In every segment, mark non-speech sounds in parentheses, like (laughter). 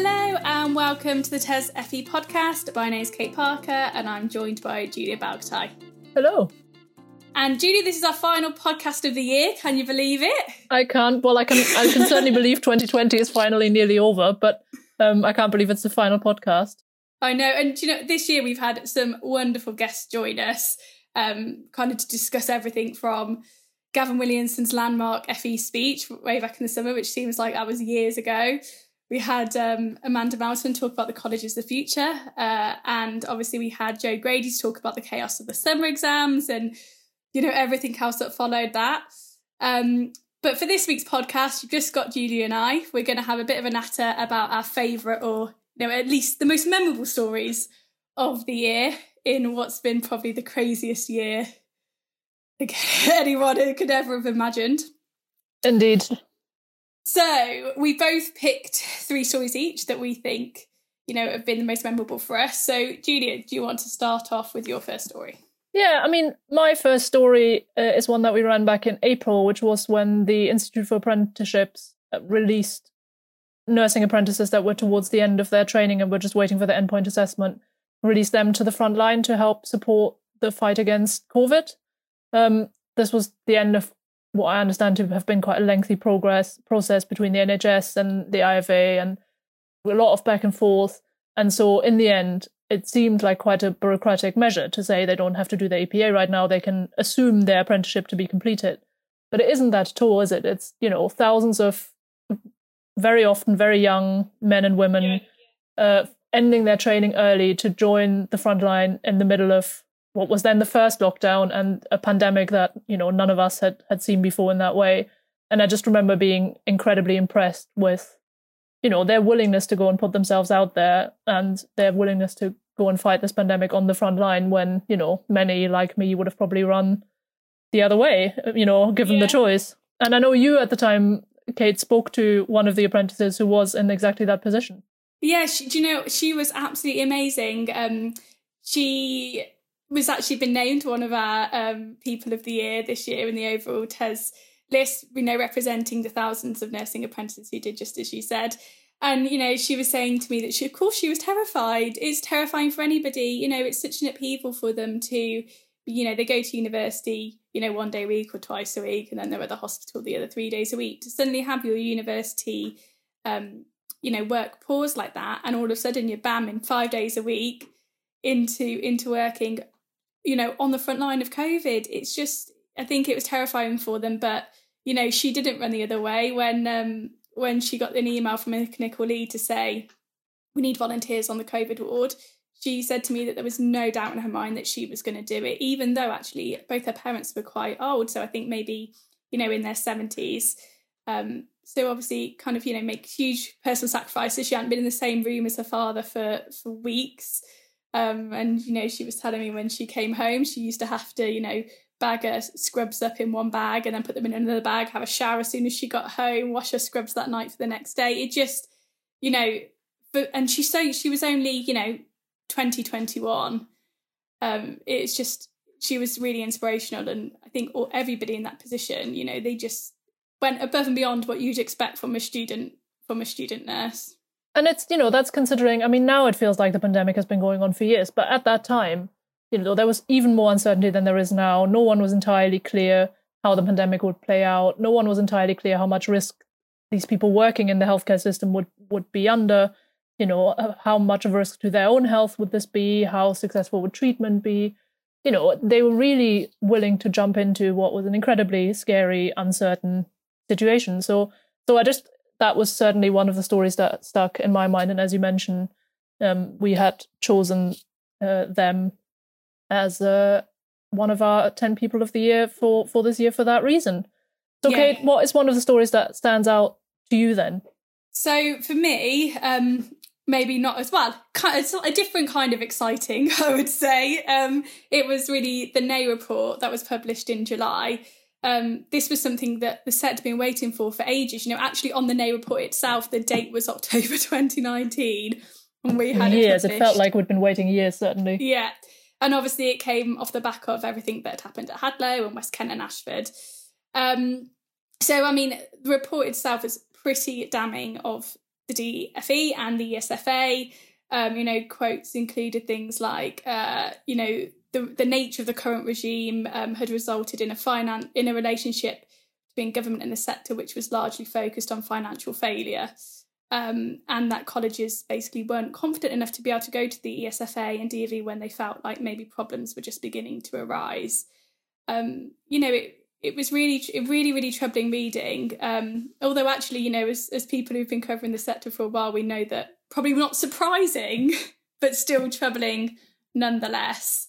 Hello and welcome to the TES FE podcast. My name is Kate Parker and I'm joined by Julia Belgutay. Hello. And Julia, this is our final podcast of the year. Can you believe it? I can't. Well, I can. I can certainly (laughs) believe 2020 is finally nearly over, but um, I can't believe it's the final podcast. I know, and you know, this year we've had some wonderful guests join us, um, kind of to discuss everything from Gavin Williamson's landmark FE speech way back in the summer, which seems like that was years ago. We had um, Amanda Melton talk about the colleges of the future, uh, and obviously we had Jo Grady to talk about the chaos of the summer exams and you know everything else that followed that. Um, but for this week's podcast, you've just got Julia and I. We're going to have a bit of a natter about our favourite, or you know, at least the most memorable stories of the year in what's been probably the craziest year (laughs) anyone could ever have imagined. Indeed. So we both picked three stories each that we think, you know, have been the most memorable for us. So, Julia, do you want to start off with your first story? Yeah, I mean, my first story uh, is one that we ran back in April, which was when the Institute for Apprenticeships uh, released nursing apprentices that were towards the end of their training and were just waiting for the endpoint assessment, released them to the front line to help support the fight against COVID. Um, this was the end of what I understand to have been quite a lengthy progress process between the NHS and the IFA and a lot of back and forth. And so in the end, it seemed like quite a bureaucratic measure to say they don't have to do the EPA right now. They can assume their apprenticeship to be completed. But it isn't that at all, is it? It's, you know, thousands of very often very young men and women yeah. uh, ending their training early to join the front line in the middle of what was then the first lockdown and a pandemic that you know none of us had had seen before in that way. And i just remember being incredibly impressed with you know their willingness to go and put themselves out there and their willingness to go and fight this pandemic on the front line when you know many like me would have probably run the other way you know given yeah. the choice. And i know you at the time kate spoke to one of the apprentices who was in exactly that position. Yeah she, do you know she was absolutely amazing. Um she was actually been named one of our um, people of the year this year in the overall TES list. We know representing the thousands of nursing apprentices who did just as you said. And you know, she was saying to me that she, of course, she was terrified. It's terrifying for anybody. You know, it's such an upheaval for them to, you know, they go to university, you know, one day a week or twice a week, and then they're at the hospital the other three days a week. To suddenly have your university, um, you know, work pause like that, and all of a sudden you're bam in five days a week into into working you know, on the front line of COVID. It's just, I think it was terrifying for them. But you know, she didn't run the other way when um, when she got an email from a clinical lead to say we need volunteers on the COVID ward. She said to me that there was no doubt in her mind that she was going to do it, even though actually both her parents were quite old. So I think maybe you know in their seventies. Um, so obviously, kind of you know make huge personal sacrifices. She hadn't been in the same room as her father for for weeks. Um, and you know, she was telling me when she came home, she used to have to, you know, bag her scrubs up in one bag and then put them in another bag, have a shower as soon as she got home, wash her scrubs that night for the next day. It just, you know, but and she so she was only, you know, 2021. Um, it's just she was really inspirational and I think all, everybody in that position, you know, they just went above and beyond what you'd expect from a student from a student nurse. And it's, you know, that's considering, I mean, now it feels like the pandemic has been going on for years, but at that time, you know, there was even more uncertainty than there is now. No one was entirely clear how the pandemic would play out. No one was entirely clear how much risk these people working in the healthcare system would, would be under. You know, uh, how much of a risk to their own health would this be? How successful would treatment be? You know, they were really willing to jump into what was an incredibly scary, uncertain situation. So, so I just that was certainly one of the stories that stuck in my mind. And as you mentioned, um, we had chosen uh, them as uh, one of our 10 people of the year for, for this year for that reason. So, yeah. Kate, what is one of the stories that stands out to you then? So, for me, um, maybe not as well. It's a different kind of exciting, (laughs) I would say. Um, it was really the Ney report that was published in July um, this was something that the set had been waiting for for ages. You know, actually on the Ney report itself, the date was (laughs) October 2019, and we had years. It, it felt like we'd been waiting years, certainly. Yeah, and obviously it came off the back of everything that had happened at Hadlow and West Kent and Ashford. Um, so, I mean, the report itself is pretty damning of the DFE and the ESFA. Um, you know, quotes included things like, uh, you know, the the nature of the current regime um, had resulted in a finance in a relationship between government and the sector, which was largely focused on financial failure. Um, and that colleges basically weren't confident enough to be able to go to the ESFA and DFE when they felt like maybe problems were just beginning to arise. Um, you know, it it was really, really, really troubling reading. Um, although, actually, you know, as as people who've been covering the sector for a while, we know that probably not surprising, (laughs) but still troubling nonetheless.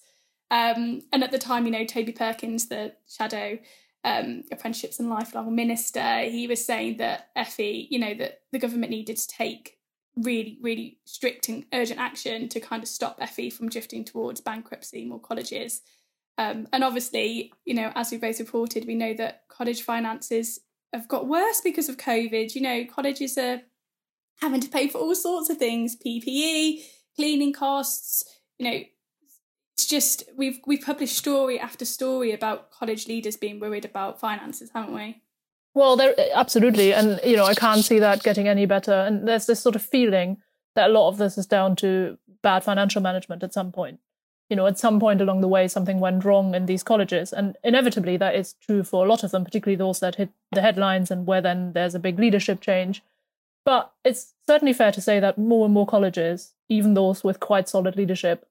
Um, and at the time, you know, Toby Perkins, the shadow um, apprenticeships and lifelong minister, he was saying that FE, you know, that the government needed to take really, really strict and urgent action to kind of stop FE from drifting towards bankruptcy, more colleges. Um, and obviously, you know, as we both reported, we know that college finances have got worse because of COVID. You know, colleges are having to pay for all sorts of things PPE, cleaning costs, you know, it's just we've we've published story after story about college leaders being worried about finances, haven't we? Well, there absolutely, and you know I can't see that getting any better. And there's this sort of feeling that a lot of this is down to bad financial management at some point. You know, at some point along the way, something went wrong in these colleges, and inevitably that is true for a lot of them, particularly those that hit the headlines and where then there's a big leadership change. But it's certainly fair to say that more and more colleges, even those with quite solid leadership,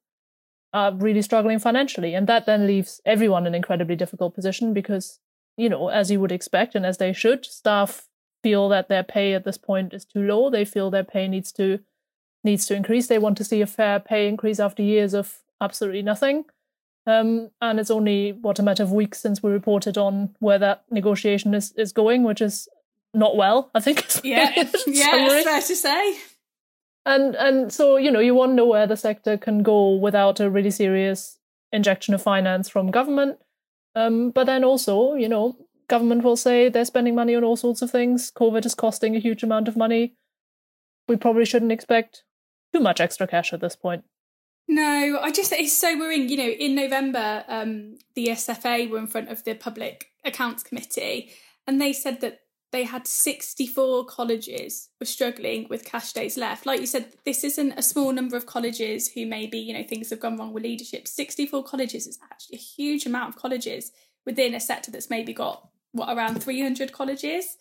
are really struggling financially. And that then leaves everyone in an incredibly difficult position because, you know, as you would expect and as they should, staff feel that their pay at this point is too low. They feel their pay needs to needs to increase. They want to see a fair pay increase after years of absolutely nothing. Um, and it's only what a matter of weeks since we reported on where that negotiation is, is going, which is not well. I think. (laughs) Yeah, (laughs) yeah, fair to say and and so you know you wonder where the sector can go without a really serious injection of finance from government. Um, but then also you know government will say they're spending money on all sorts of things. Covid is costing a huge amount of money. We probably shouldn't expect too much extra cash at this point. No i just it's so worrying you know in november um, the ESFA were in front of the public accounts committee and they said that they had 64 colleges were struggling with cash days left. Like you said, this isn't a small number of colleges who maybe, you know, things have gone wrong with leadership. 64 colleges is actually a huge amount of colleges within a sector that's maybe got, what, around 300 colleges.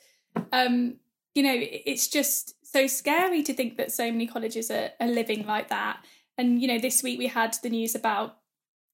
Um, you know, it's just so scary to think that so many colleges are, are living like that. And, you know, this week we had the news about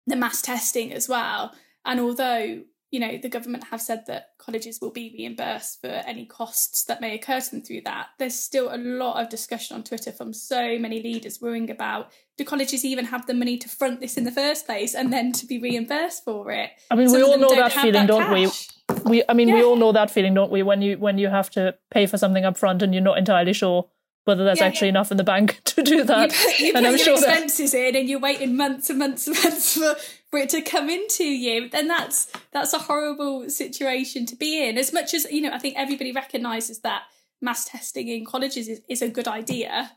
the mass testing as well. And although you know, the government have said that colleges will be reimbursed for any costs that may occur to them through that. There's still a lot of discussion on Twitter from so many leaders worrying about do colleges even have the money to front this in the first place and then to be reimbursed for it? I mean, Some we all know that feeling, that don't cash. we? We, I mean, yeah. we all know that feeling, don't we? When you when you have to pay for something up front and you're not entirely sure whether there's yeah, actually yeah. enough in the bank (laughs) to do that. You put, you and put I'm your sure expenses that... in, and you're waiting months and months and months for for it to come into you then that's that's a horrible situation to be in. As much as you know i think everybody recognizes that mass testing in colleges is, is a good idea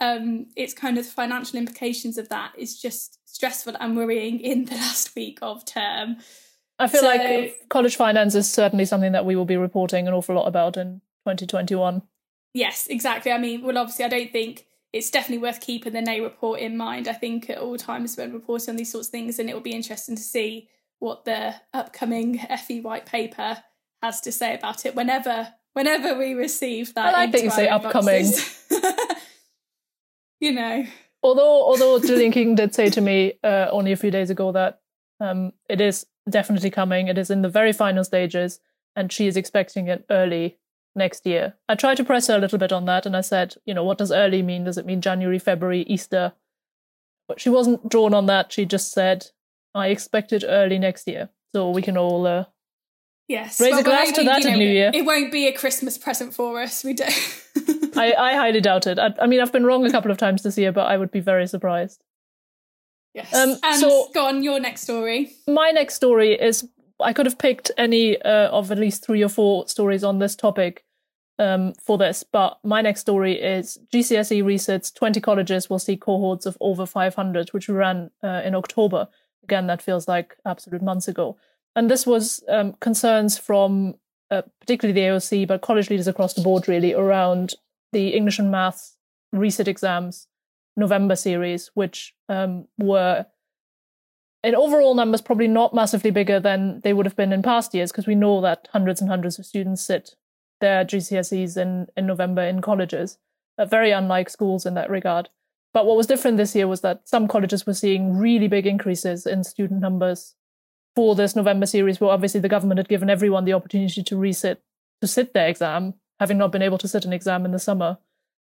um it's kind of the financial implications of that is just stressful and worrying in the (laughs) last week of term. I feel so, like college finance is certainly something that we will be reporting an awful lot about in 2021 yes exactly. I mean well obviously i don't think it's definitely worth keeping the Ney report in mind. I think at all times when reporting on these sorts of things, and it will be interesting to see what the upcoming FE white paper has to say about it whenever whenever we receive that. I like that you say upcoming. (laughs) you know. Although although Gillian Keegan did say to me uh, only a few days ago that um, it is definitely coming. It is in the very final stages, and she is expecting it early next year. I tried to press her a little bit on that and I said, you know, what does early mean? Does it mean January, February, Easter? But she wasn't drawn on that. She just said, I expect it early next year. So we can all uh, yes, raise a glass to that you know, in New Year. It won't be a Christmas present for us. We don't. (laughs) I, I highly doubt it. I, I, mean, I've been wrong a couple of times this year, but I would be very surprised. Yes. Um, and so, go on, your next story. My next story is I could have picked any uh, of at least three or four stories on this topic um, for this, but my next story is GCSE research 20 colleges will see cohorts of over 500, which we ran uh, in October. Again, that feels like absolute months ago. And this was um, concerns from uh, particularly the AOC, but college leaders across the board really around the English and Maths resit exams November series, which um, were in overall numbers probably not massively bigger than they would have been in past years because we know that hundreds and hundreds of students sit their GCSEs in, in November in colleges, uh, very unlike schools in that regard. But what was different this year was that some colleges were seeing really big increases in student numbers for this November series, where obviously the government had given everyone the opportunity to resit to sit their exam, having not been able to sit an exam in the summer.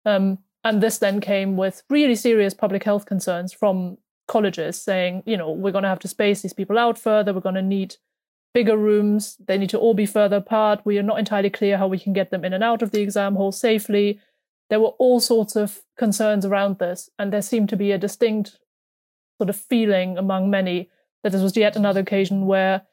Um, and this then came with really serious public health concerns from colleges saying, you know, we're going to have to space these people out further. We're going to need bigger rooms. They need to all be further apart. We are not entirely clear how we can get them in and out of the exam hall safely. There were all sorts of concerns around this, and there seemed to be a distinct sort of feeling among many that this was yet another occasion where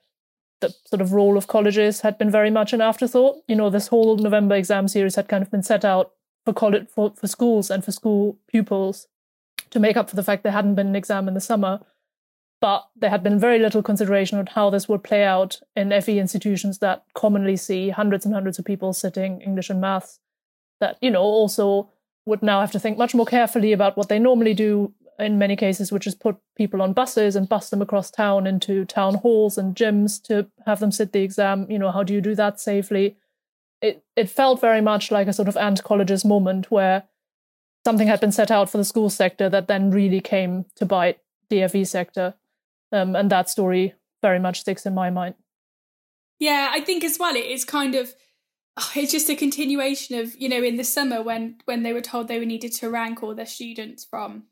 the sort of role of colleges had been very much an afterthought. You know, this whole November exam series had kind of been set out for college for, for schools and for school pupils to make up for the fact there hadn't been an exam in the summer. But there had been very little consideration on how this would play out in FE institutions that commonly see hundreds and hundreds of people sitting English and maths that, you know, also would now have to think much more carefully about what they normally do in many cases, which is put people on buses and bus them across town into town halls and gyms to have them sit the exam. You know, how do you do that safely? it it felt very much like a sort of ant colleges moment where something had been set out for the school sector that then really came to bite the FE sector, um, and that story very much sticks in my mind. Yeah, I think as well it is kind of oh, it's just a continuation of you know in the summer when when they were told they were needed to rank all their students from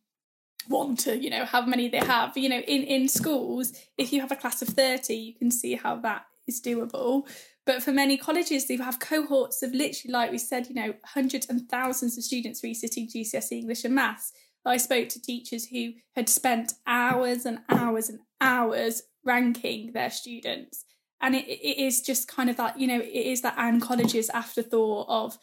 one to you know how many they have you know in in schools if you have a class of 30 you can see how that is doable but for many colleges, they have cohorts of literally, like we said, you know, hundreds and thousands of students resitting GCSE English and Maths. I spoke to teachers who had spent hours and hours and hours ranking their students. And it, it is just kind of that, you know, it is that Anne College's afterthought of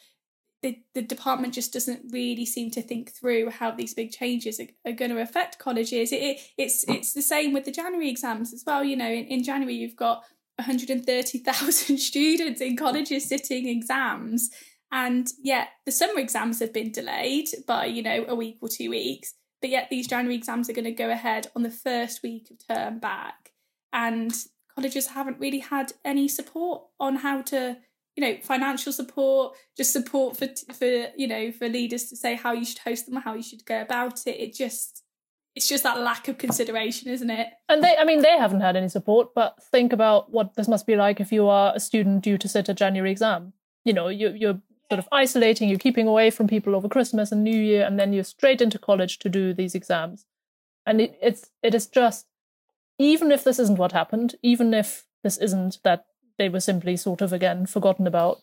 the, the department just doesn't really seem to think through how these big changes are, are going to affect colleges. It, it, it's it's the same with the January exams as well. You know, in, in January you've got 130,000 (laughs) students in colleges sitting exams. And yet the summer exams have been delayed by, you know, a week or two weeks. But yet these January exams are going to go ahead on the first week of term back. And colleges haven't really had any support on how to, you know, financial support, just support for, for you know, for leaders to say how you should host them or how you should go about it. It just, it's just that lack of consideration, isn't it? And they, I mean, they haven't had any support, but think about what this must be like if you are a student due to sit a January exam. You know, you, you're sort of isolating, you're keeping away from people over Christmas and New Year, and then you're straight into college to do these exams. And it, it's, it is just, even if this isn't what happened, even if this isn't that they were simply sort of again forgotten about,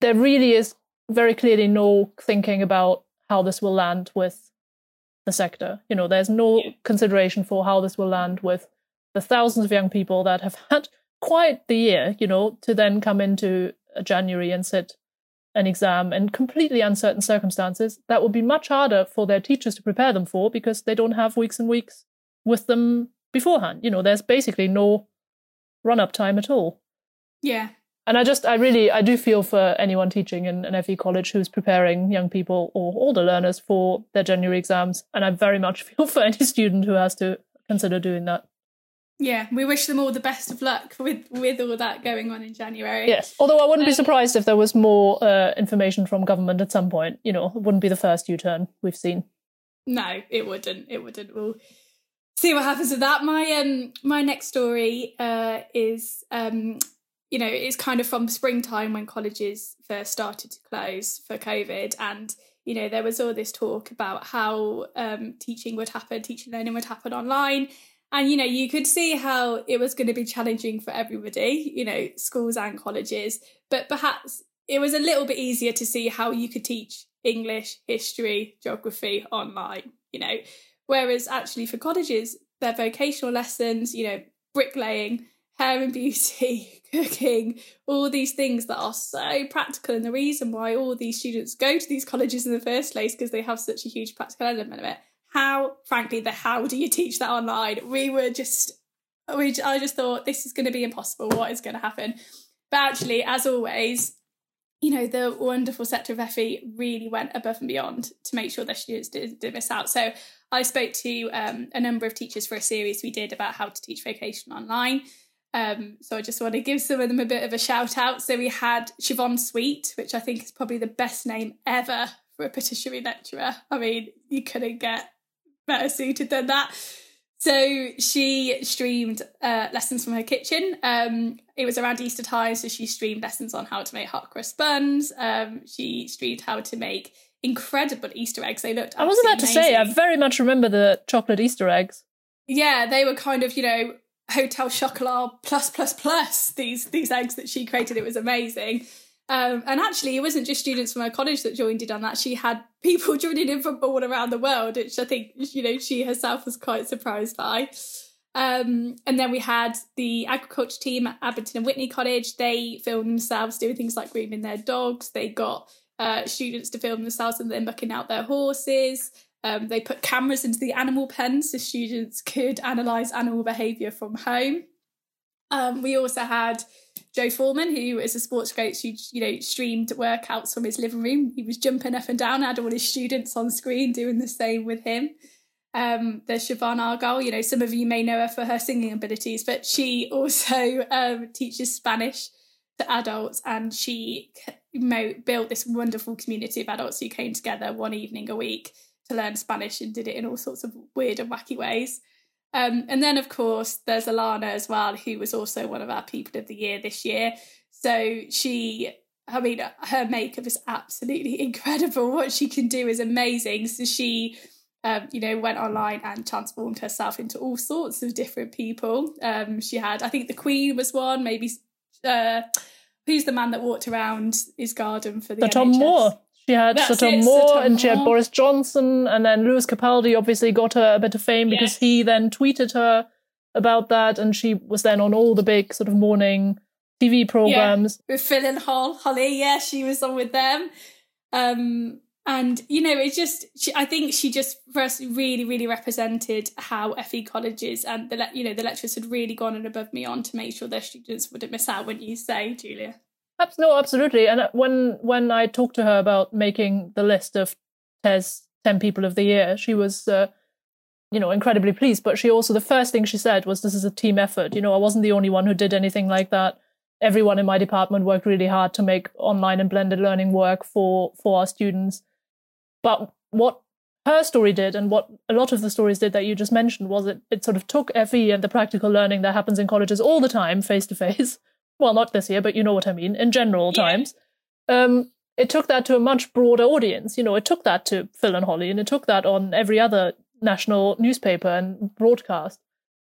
there really is very clearly no thinking about how this will land with the sector. You know, there's no consideration for how this will land with the thousands of young people that have had quite the year, you know, to then come into January and sit an exam in completely uncertain circumstances that will be much harder for their teachers to prepare them for because they don't have weeks and weeks with them beforehand. You know, there's basically no run up time at all. Yeah and I just, I really, I do feel for anyone teaching in an FE college who's preparing young people or older learners for their January exams. And I very much (laughs) feel for any student who has to consider doing that. Yeah, we wish them all the best of luck with with all that going on in January. Yes, although I wouldn't um, be surprised if there was more uh, information from government at some point. You know, it wouldn't be the first U-turn we've seen. No, it wouldn't. It wouldn't. We'll see what happens with that. My um, my next story uh, is um, you know, it's kind of from springtime when colleges first started to close for COVID. And, you know, there was all this talk about how um, teaching would happen, teaching learning would happen online. And, you know, you could see how it was going to be challenging for everybody, you know, schools and colleges. But perhaps it was a little bit easier to see how you could teach English, history, geography online, you know. Whereas actually for colleges, their vocational lessons, you know, bricklaying, hair and beauty, (laughs) cooking, all these things that are so practical. And the reason why all these students go to these colleges in the first place because they have such a huge practical element of it. How, frankly, the how do you teach that online? We were just, we, I just thought this is going to be impossible. What is going to happen? But actually, as always, you know, the wonderful sector of FE really went above and beyond to make sure their students did, did miss out. So I spoke to um, a number of teachers for a series we did about how to teach vocation online. Um, so I just want to give some of them a bit of a shout out. So we had Siobhan Sweet, which I think is probably the best name ever for a (laughs) patisserie lecturer. I mean, you couldn't get better suited than that. So she streamed uh, lessons from her kitchen. Um, it was around Easter time, so she streamed lessons on how to make hot cross buns. Um, she streamed how to make incredible Easter eggs. They looked. I was about to say, I very much remember the chocolate Easter eggs. Yeah, they were kind of you know hotel chocolat plus plus plus these these eggs that she created. It was amazing. Um, and actually, it wasn't just students from her college that joined in on that. She had (laughs) people joining in from all around the world, which I think you know she herself was quite surprised by. Um, and then we had the agriculture team at Abingdon and Witney College. They filmed themselves doing things like grooming their dogs. They got uh, students to film themselves and then mucking out their horses. Um, they put cameras into the animal pens so students could analyse animal behaviour from home. Um, we also had Joe Foreman, who is a sports coach who, you know, streamed workouts from his living room. He was jumping up and down, had all his students on screen doing the same with him. Um, there's Siobhan Argyle, you know, some of you may know her for her singing abilities, but she also um, teaches Spanish to adults and she built this wonderful community of adults who came together one evening a week to learn Spanish and did it in all sorts of weird and wacky ways. Um, and then, of course, there's Alana as well, who was also one of our People of the Year this year. So she, I mean, her makeup is absolutely (laughs) incredible. What she can do is amazing. So she, um, you know, went online and transformed herself into all sorts of different people. Um, she had, I think, the Queen was one. Maybe uh, who's the man that walked around his garden for the Sir Tom Moore. She had That's Sir Tom Moore Tom and she had Boris Johnson and then Lewis Capaldi obviously got her a bit of fame yes. because he then tweeted her about that and she was then on all the big sort of morning TV programs. Yeah, with Phil and Hall, Holly, yeah, she was on with them. Um, and you know, it just she, I think she just us really, really represented how FE colleges and the you know the lecturers had really gone and above me on to make sure their students wouldn't miss out. When you say, Julia? No, absolutely. And uh, when when I talked to her about making the list of TES ten people of the year, she was, uh, you know, incredibly pleased. But she also the first thing she said was, "This is a team effort." You know, I wasn't the only one who did anything like that. Everyone in my department worked really hard to make online and blended learning work for for our students. But what her story did, and what a lot of the stories did that you just mentioned, was it it sort of took FE and the practical learning that happens in colleges all the time, face to face well, not this year, but you know what I mean, in general yeah. times, um, it took that to a much broader audience. You know, it took that to Phil and Holly, and it took that on every other national newspaper and broadcast.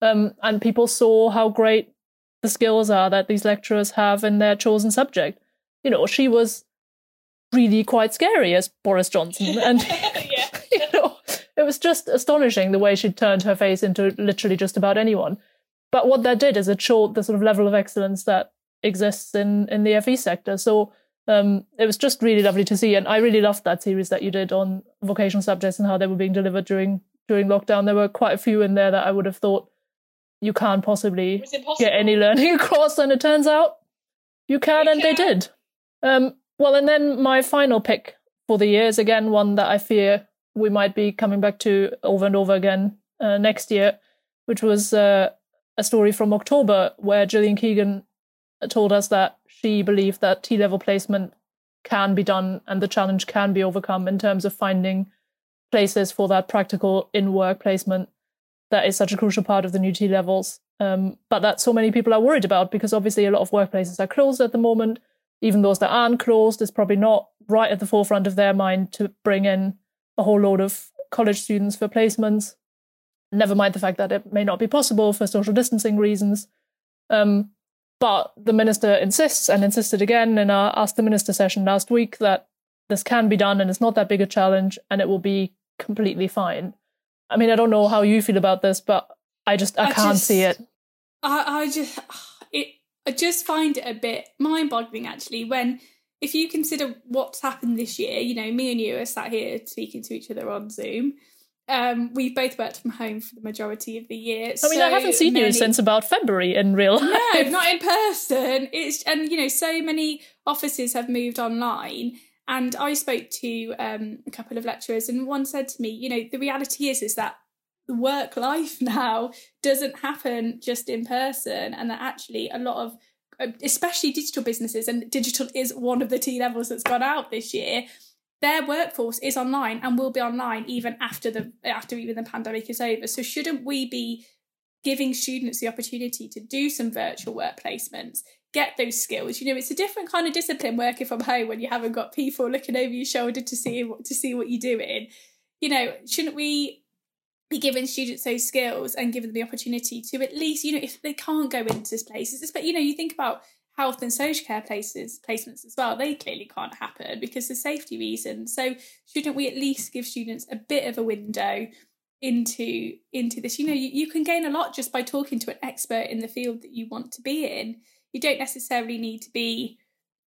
Um, and people saw how great the skills are that these lecturers have in their chosen subject. You know, she was really quite scary as Boris Johnson, (laughs) and (laughs) you know, it was just astonishing the way she turned her face into literally just about anyone. But what that did is it showed the sort of level of excellence that exists in in the FE sector. So um, it was just really lovely to see, and I really loved that series that you did on vocational subjects and how they were being delivered during during lockdown. There were quite a few in there that I would have thought you can't possibly get any learning (laughs) across, and it turns out you can, you and can. they did. Um, well, and then my final pick for the year is again one that I fear we might be coming back to over and over again uh, next year, which was uh, a story from October where Gillian Keegan told us that she believed that T level placement can be done and the challenge can be overcome in terms of finding places for that practical in work placement that is such a crucial part of the new T levels. Um, but that so many people are worried about because obviously a lot of workplaces are closed at the moment. Even those that aren't closed, it's probably not right at the forefront of their mind to bring in a whole load of college students for placements. Never mind the fact that it may not be possible for social distancing reasons. Um, but the minister insists and insisted again in our Ask the Minister session last week that this can be done and it's not that big a challenge and it will be completely fine. I mean, I don't know how you feel about this, but I just I, I can't just, see it. I, I just it I just find it a bit mind-boggling actually when if you consider what's happened this year, you know, me and you are sat here speaking to each other on Zoom. Um, we've both worked from home for the majority of the year. I mean, I haven't seen many... you since about February in real life. No, not in person. It's and you know, so many offices have moved online. And I spoke to um, a couple of lecturers, and one said to me, you know, the reality is is that the work life (laughs) now doesn't happen just in person, and that actually a lot of, uh, especially digital businesses, and digital is one of the T levels that's gone out this year their workforce is online and will be online even after the after even the pandemic is over. So shouldn't we be giving students the opportunity to do some virtual work placements, get those skills? You know, it's a different kind of discipline working from home when you haven't got people looking over your shoulder to see what to see what you're doing. You know, shouldn't we be giving students those skills and giving them the opportunity to at least, you know, if they can't go into places, but you know, you think about health and social care places placements as well they clearly can't happen because of safety reasons. So shouldn't we at least give students a bit of a window into into this? You know you, you can gain a lot just by talking to an expert in the field that you want to be in. You don't necessarily need to be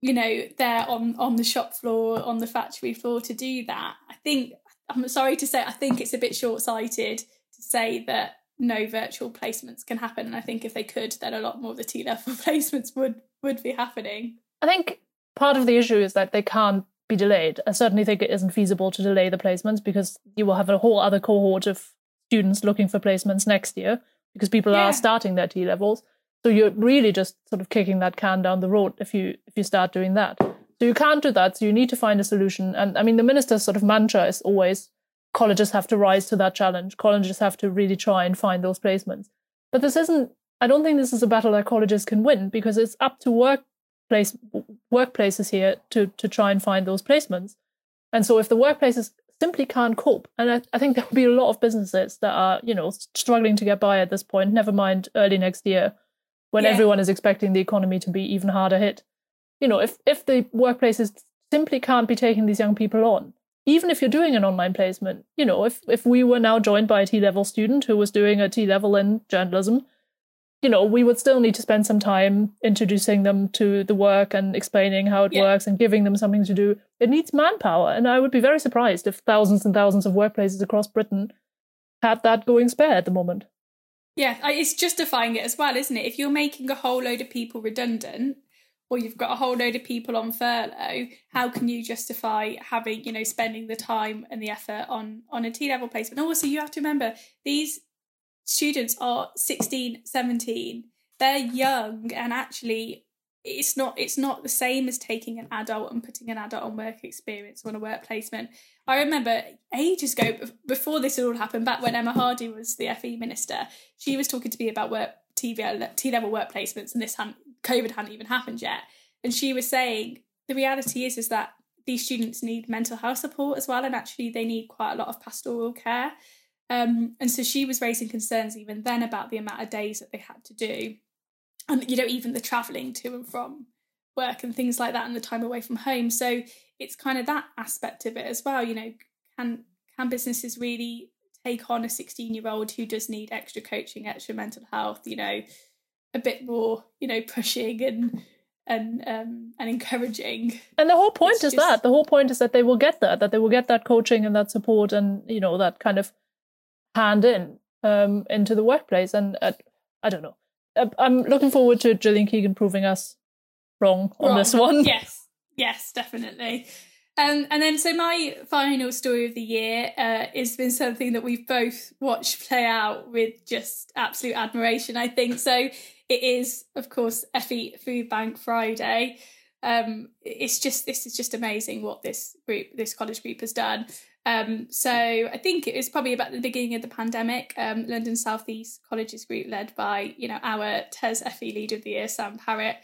you know there on on the shop floor on the factory floor to do that. I think i'm sorry to say i think it's a bit short-sighted to say that no virtual placements can happen. And I think if they could, then a lot more of the T level (laughs) placements would would be happening. I think part of the issue is that they can't be delayed. I certainly think it isn't feasible to delay the placements because you will have a whole other cohort of students looking for placements next year because people yeah. are starting their T levels. So you're really just sort of kicking that can down the road if you if you start doing that. So you can't do that. So you need to find a solution. And I mean, the minister's sort of mantra is always colleges have to rise to that challenge. Colleges have to really try and find those placements. But this isn't, I don't think this is a battle that colleges can win because it's up to workplace, workplaces here to, to try and find those placements. And so if the workplaces simply can't cope, and I, I think there will be a lot of businesses that are, you know, struggling to get by at this point, never mind early next year when yeah. everyone is expecting the economy to be even harder hit. You know, if, if the workplaces simply can't be taking these young people on, even if you're doing an online placement, you know, if if we were now joined by a T level student who was doing a T level in journalism, you know, we would still need to spend some time introducing them to the work and explaining how it yeah. works and giving them something to do. It needs manpower, and I would be very surprised if thousands and thousands of workplaces across Britain had that going spare at the moment. Yeah, it's justifying it as well, isn't it? If you're making a whole load of people redundant, or you've got a whole load of people on furlough, how can you justify having, you know, spending the time and the effort on on a T level placement? And also you have to remember these students are 16, 17. They're young and actually it's not it's not the same as taking an adult and putting an adult on work experience or on a work placement. I remember ages ago before this all happened, back when Emma Hardy was the FE minister, she was talking to me about work T uh, level work placements, and this hadn't COVID hadn't even happened yet. And she was saying the reality is is that these students need mental health support as well, and actually they need quite a lot of pastoral care. Um, and so she was raising concerns even then about the amount of days that they had to do, and you know even the travelling to and from work and things like that, and the time away from home. So it's kind of that aspect of it as well. You know, can can businesses really take on a 16 year old who does need extra coaching, extra mental health? You know, a bit more, you know, pushing and and um and encouraging. And the whole point it's is just... that the whole point is that they will get that, that they will get that coaching and that support and you know that kind of hand in um into the workplace. And uh, I don't know. Uh, I'm looking forward to Gillian Keegan proving us wrong, wrong. on this one. (laughs) Yes, yes, definitely. Um, and then, so my final story of the year uh, has been something that we've both watched play out with just absolute admiration, I think. So it is, of course, FE Food Bank Friday. Um, it's just this is just amazing what this group, this college group, has done. Um, so I think it was probably about the beginning of the pandemic. Um, London Southeast Colleges Group, led by you know our TES FE Leader of the Year, Sam Parrett,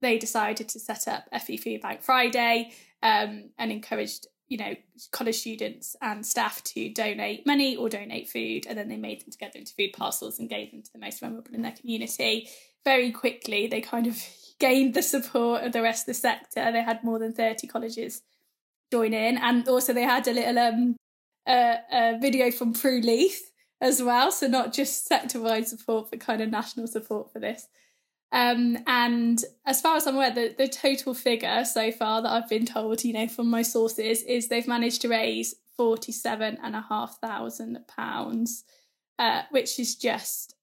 they decided to set up FE Food Bank Friday um, and encouraged you know college students and staff to donate money or donate food, and then they made them together into food parcels and gave them to the most vulnerable in their community very quickly they kind of (laughs) gained the support of the rest of the sector. They had more than 30 colleges join in. And also they had a little um uh, a video from Prue Leith as well. So not just sector-wide support, but kind of national support for this. Um, and as far as I'm aware, the, the total figure so far that I've been told, you know, from my sources, is they've managed to raise forty-seven and a half thousand pounds, uh, which is just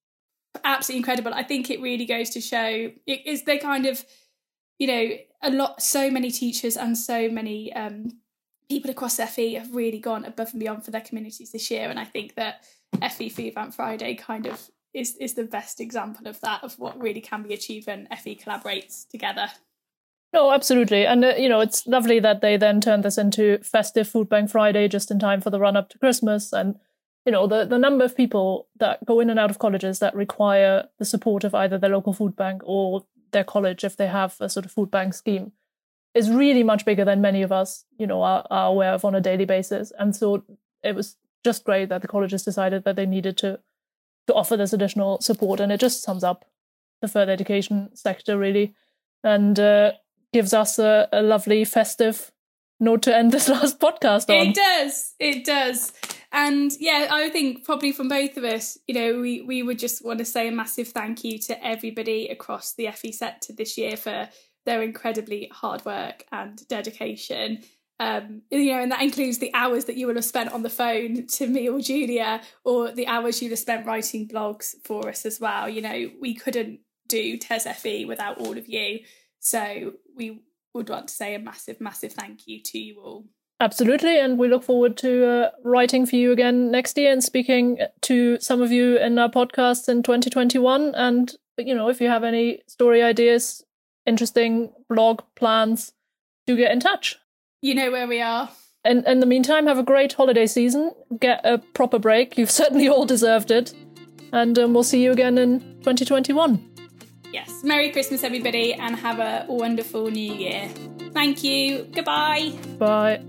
absolutely incredible. I think it really goes to show it is they kind of you know a lot so many teachers and so many um, people across FE have really gone above and beyond for their communities this year, and I think that FE Food Bank Friday kind of is is the best example of that of what really can be achieved when FE collaborates together. No, absolutely, and uh, you know it's lovely that they then turned this into festive Food Bank Friday just in time for the run up to Christmas, and you know the the number of people that go in and out of colleges that require the support of either their local food bank or their college if they have a sort of food bank scheme is really much bigger than many of us, you know, are, are aware of on a daily basis. And so it was just great that the colleges decided that they needed to to offer this additional support, and it just sums up the further education sector really, and uh, gives us a, a lovely festive note to end this (laughs) last podcast on. It does, it does. And yeah, I think probably from both of us, you know, we, we would just want to say a massive thank you to everybody across the FE sector this year for their incredibly hard work and dedication. Um, you know, and that includes the hours that you will have spent on the phone to me or Julia, or the hours you'd have spent writing blogs for us as well. You know, we couldn't do TES FE without all of you. So we would want to say a massive, massive thank you to you all. Absolutely, and we look forward to uh, writing for you again next year and speaking to some of you in our podcast in 2021. And you know, if you have any story ideas, interesting blog plans, do get in touch. You know where we are. And in the meantime, have a great holiday season. Get a proper break. You've (laughs) certainly all deserved it. And um, we'll see you again in 2021. Yes. Merry Christmas, everybody, and have a wonderful new year. Thank you. Goodbye. Bye.